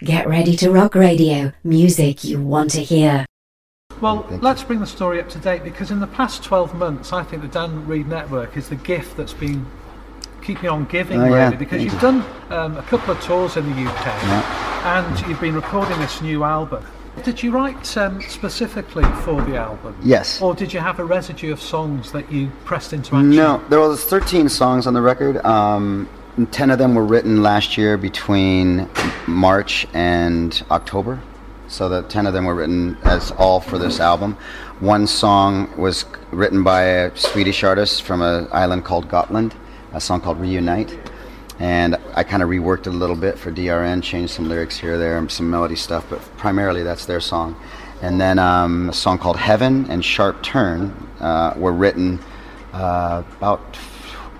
Get ready to rock radio, music you want to hear. Well, let's bring the story up to date because in the past 12 months, I think the Dan Reed Network is the gift that's been keeping on giving, Oh, really, yeah. because you've done um, a couple of tours in the UK and you've been recording this new album. Did you write um, specifically for the album? Yes. Or did you have a residue of songs that you pressed into action? No, there was 13 songs on the record. Um, and 10 of them were written last year between March and October. So the 10 of them were written as all for this album. One song was written by a Swedish artist from an island called Gotland, a song called Reunite. And I kind of reworked it a little bit for DRN, changed some lyrics here, there, and some melody stuff, but primarily that's their song. And then um, a song called Heaven and Sharp Turn uh, were written uh, about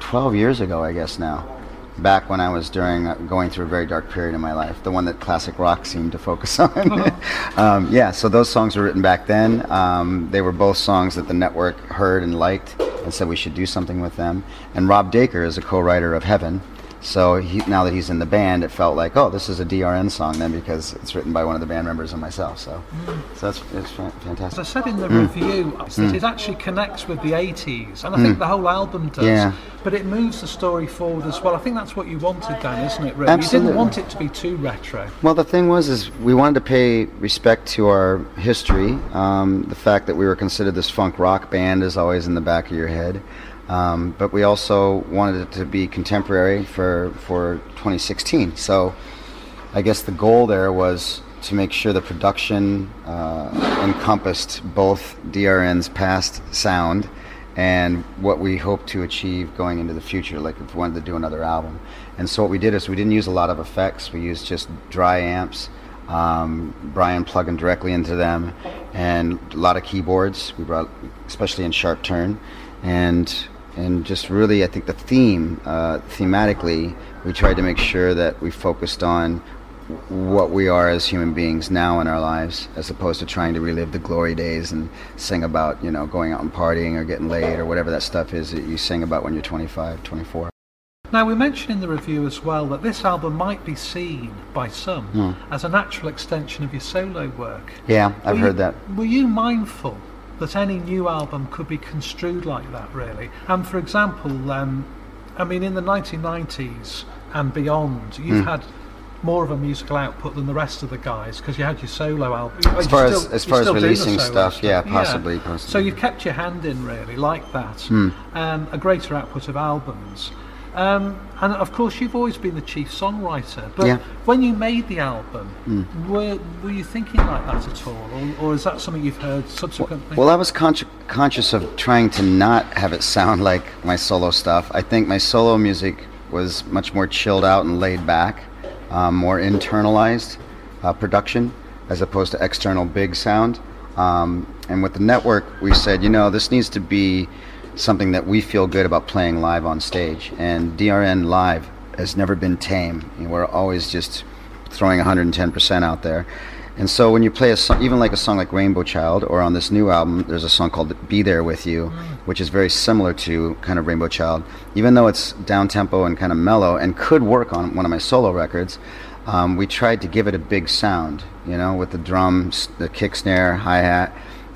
12 years ago, I guess now. Back when I was during uh, going through a very dark period in my life, the one that classic rock seemed to focus on. um, yeah, so those songs were written back then. Um, they were both songs that the network heard and liked and said we should do something with them. And Rob Daiker is a co-writer of Heaven, so he, now that he's in the band, it felt like, oh, this is a DRN song then because it's written by one of the band members and myself. So, so that's it's fa- As I fantastic. said in the Mm. review, that it actually connects with the 80s, and I think the whole album does. Yeah. But it moves the story forward as well. I think that's what you wanted, Dan, isn't it? Really, you didn't want it to be too retro. Well, the thing was, is we wanted to pay respect to our history. Um, the fact that we were considered this funk rock band is always in the back of your head. Um, but we also wanted it to be contemporary for for 2016. So, I guess the goal there was to make sure the production uh, encompassed both DRN's past sound and what we hope to achieve going into the future, like if we wanted to do another album. And so what we did is we didn't use a lot of effects. We used just dry amps, um, Brion plugging directly into them, and a lot of keyboards. We brought, especially in Sharp Turn, and and just really, I think the theme, uh, thematically, we tried to make sure that we focused on what we are as human beings now in our lives, as opposed to trying to relive the glory days and sing about, you know, going out and partying or getting laid or whatever that stuff is that you sing about when you're 25, 24. Now, we mentioned in the review as well that this album might be seen by some Hmm. as a natural extension of your solo work. Yeah, I've Were heard you- that. Were you mindful that any new album could be construed like that, really? And for example, um, I mean, in the 1990s and beyond, you've Hmm. had more of a musical output than the rest of the guys because you had your solo album. As far as- as far as releasing stuff, yeah, possibly, So possibly. you've kept your hand in, really, like that. Hmm. Um, a greater output of albums. Um, and of course, you've always been the chief songwriter. But Yeah. when you made the album, Hmm. were, were you thinking like that at all? Or, or is that something you've heard subsequently? Well, I was consci- conscious of trying to not have it sound like my solo stuff. I think my solo music was much more chilled out and laid back, um, more internalized uh, production as opposed to external big sound. Um, and with the network, we said, you know, this needs to be something that we feel good about playing live on stage. And DRN live has never been tame. You know, we're always just throwing 110% out there. And so when you play a song, even like a song like Rainbow Child, or on this new album, there's a song called "Be There with You," which is very similar to kind of Rainbow Child, even though it's down tempo and kind of mellow and could work on one of my solo records. Um, we tried to give it a big sound, you know, with the drums, the kick snare, hi hat,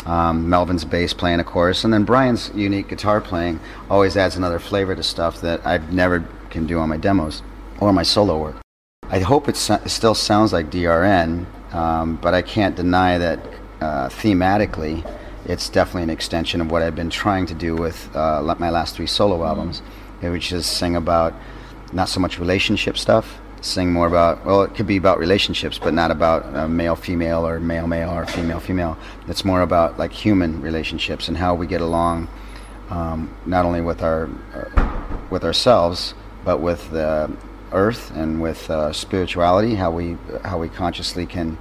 um, Melvin's bass playing of course, and then Brion's unique guitar playing always adds another flavor to stuff that I've never can do on my demos or my solo work. I hope it, still sounds like DRN, um, but I can't deny that uh, thematically, it's definitely an extension of what I've been trying to do with uh, my last three solo albums, which is sing about not so much relationship stuff, sing more about, well, it could be about relationships, but not about uh, male female or male male or female female. It's more about like human relationships and how we get along, um, not only with our uh, with ourselves, but with the earth and with uh, spirituality. How we how we consciously can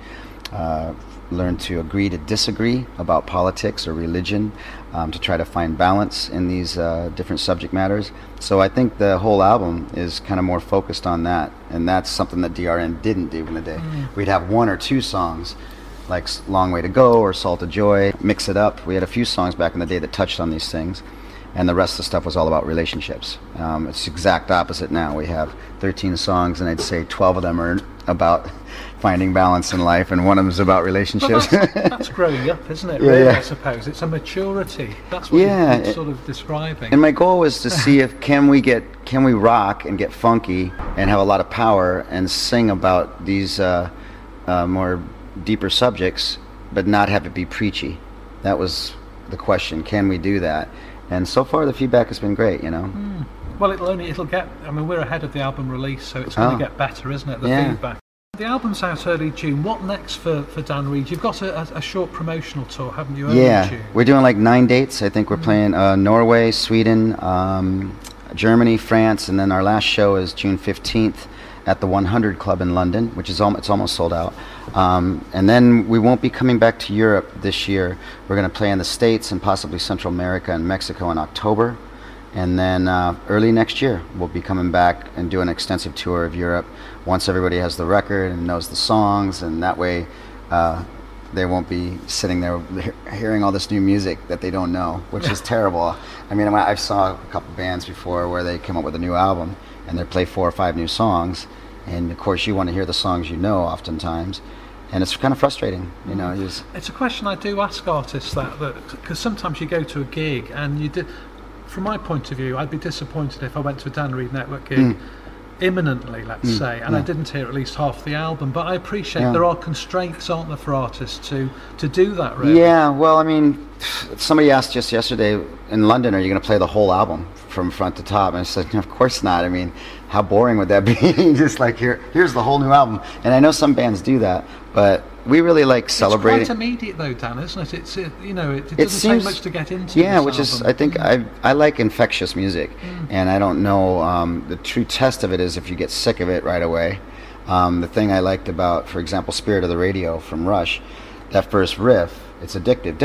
uh, learn to agree to disagree about politics or religion, um, to try to find balance in these uh, different subject matters. So I think the whole album is kind of more focused on that, and that's something that DRN didn't do in the day. We'd have one or two songs. Like Long Way to Go or Salt of Joy, mix it up. We had a few songs back in the day that touched on these things and the rest of the stuff was all about relationships. Um, it's exact opposite now. We have 13 songs, and I'd say 12 of them are about finding balance in life, and one of them is about Well, relationships. that's, that's growing up, isn't it? Yeah, really, yeah. I suppose it's a maturity. That's what Yeah, you're sort of describing. And my goal was to see if can we get can we rock and get funky and have a lot of power and sing about these uh, uh, more deeper subjects, but not have it be preachy. That was the question. Can we do that? And so far, the feedback has been great. You know. Well, it'll only it'll get. I mean, we're ahead of the album release, so it's going Oh. to get better, isn't it? The Yeah. feedback. The album's out early June. What next for, for Dan Reed? You've got a, a, a short promotional tour, haven't you? Early Yeah, June. we're doing like nine dates. I think we're playing uh, Norway, Sweden, um, Germany, France, and then our last show is June 15th at the 100 Club in London, which is al- it's almost sold out. Um, and then we won't be coming back to Europe this year. We're going to play in the States and possibly Central America and Mexico in October. And then uh, early next year, we'll be coming back and do an extensive tour of Europe once everybody has the record and knows the songs, and that way uh, they won't be sitting there hearing all this new music that they don't know, which is terrible. I mean, I saw a couple bands before where they come up with a new album and they play four or five new songs, and of course you want to hear the songs you know oftentimes, and it's kind of frustrating, you know. You It's a question I do ask artists that because sometimes you go to a gig and you do. From my point of view, I'd be disappointed if I went to a Dan Reed Network gig Mm. imminently, let's say, and I didn't hear at least half the album. But I appreciate Yeah. there are constraints, aren't there, for artists to to do that. Really. Yeah, well, I mean, somebody asked just yesterday in London, are you going to play the whole album from front to top? And I said, of course not. I mean, how boring would that be? Just like here, here's the whole new album. And I know some bands do that, but we really like celebrating. It's quite immediate though, Dan, isn't it? It's uh, you know, it, it It doesn't seems- take much to get into. Yeah, which is. I think I I like infectious music, Mm. and I don't know um, the true test of it is if you get sick of it right away. Um, the thing I liked about, for example, Spirit of the Radio from Rush, that first riff, it's addictive.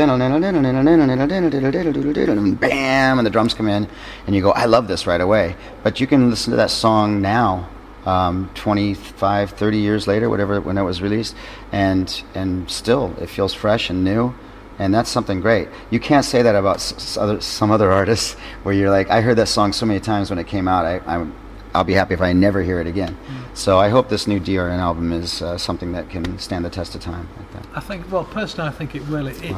Bam, and the drums come in, and you go, I love this right away. But you can listen to that song now, um, 25, 30 years later, whatever, when it was released, and and still it feels fresh and new and that's something great. You can't say that about s- other, some other artists where you're like, I heard that song so many times when it came out. I, I'm, I'll be happy if I never hear it again. So I hope this new DRN album is uh, something that can stand the test of time like that. I think, well, personally, I think it will. It, it,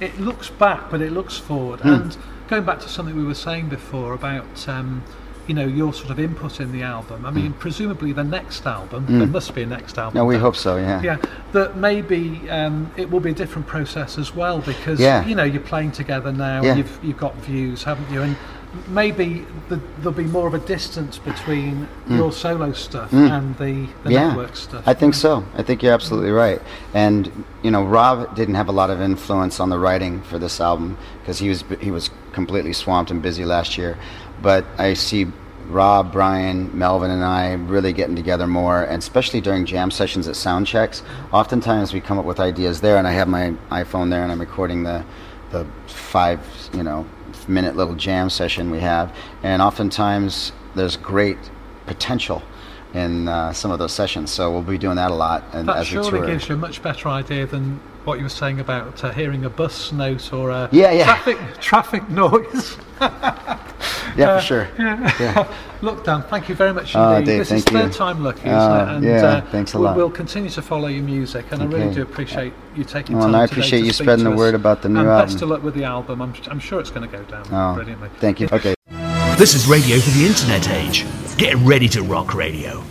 it looks back, but it looks forward. Hmm. And going back to something we were saying before about, um, you know, your sort of input in the album. I mean, mm. presumably the next album, mm. there must be a next album. No, we hope so. Yeah. Yeah, that maybe um, it will be a different process as well because Yeah. you know you're playing together now. Yeah. You've you've got views, haven't you? And maybe the, there'll be more of a distance between mm. your solo stuff and the, the yeah, network stuff. I think so. I think you're absolutely right. And you know, Rob didn't have a lot of influence on the writing for this album because he was he was completely swamped and busy last year. But I see Rob, Brion, Melvin, and I really getting together more, and especially during jam sessions at sound checks. Oftentimes we come up with ideas there, and I have my iPhone there, and I'm recording the the five you know minute little jam session we have, and oftentimes there's great potential in uh, some of those sessions. So we'll be doing that a lot and that as surely gives you a much better idea than what you were saying about uh, hearing a bus note or a Yeah, yeah. traffic traffic noise. yeah, for sure. Uh, yeah. Look, Dan, thank you very much Oh, indeed. Dave, this is thank you. third time lucky, ah, isn't it? And uh, yeah, thanks a we'll, lot. we'll continue to follow your music, and I really do appreciate you taking Well, time. and I today appreciate to you spreading the word about the new and album. best of luck with the album. I'm, I'm sure it's going to go down Oh, brilliantly. thank you. Okay. This is radio for the internet age. Get ready to rock radio.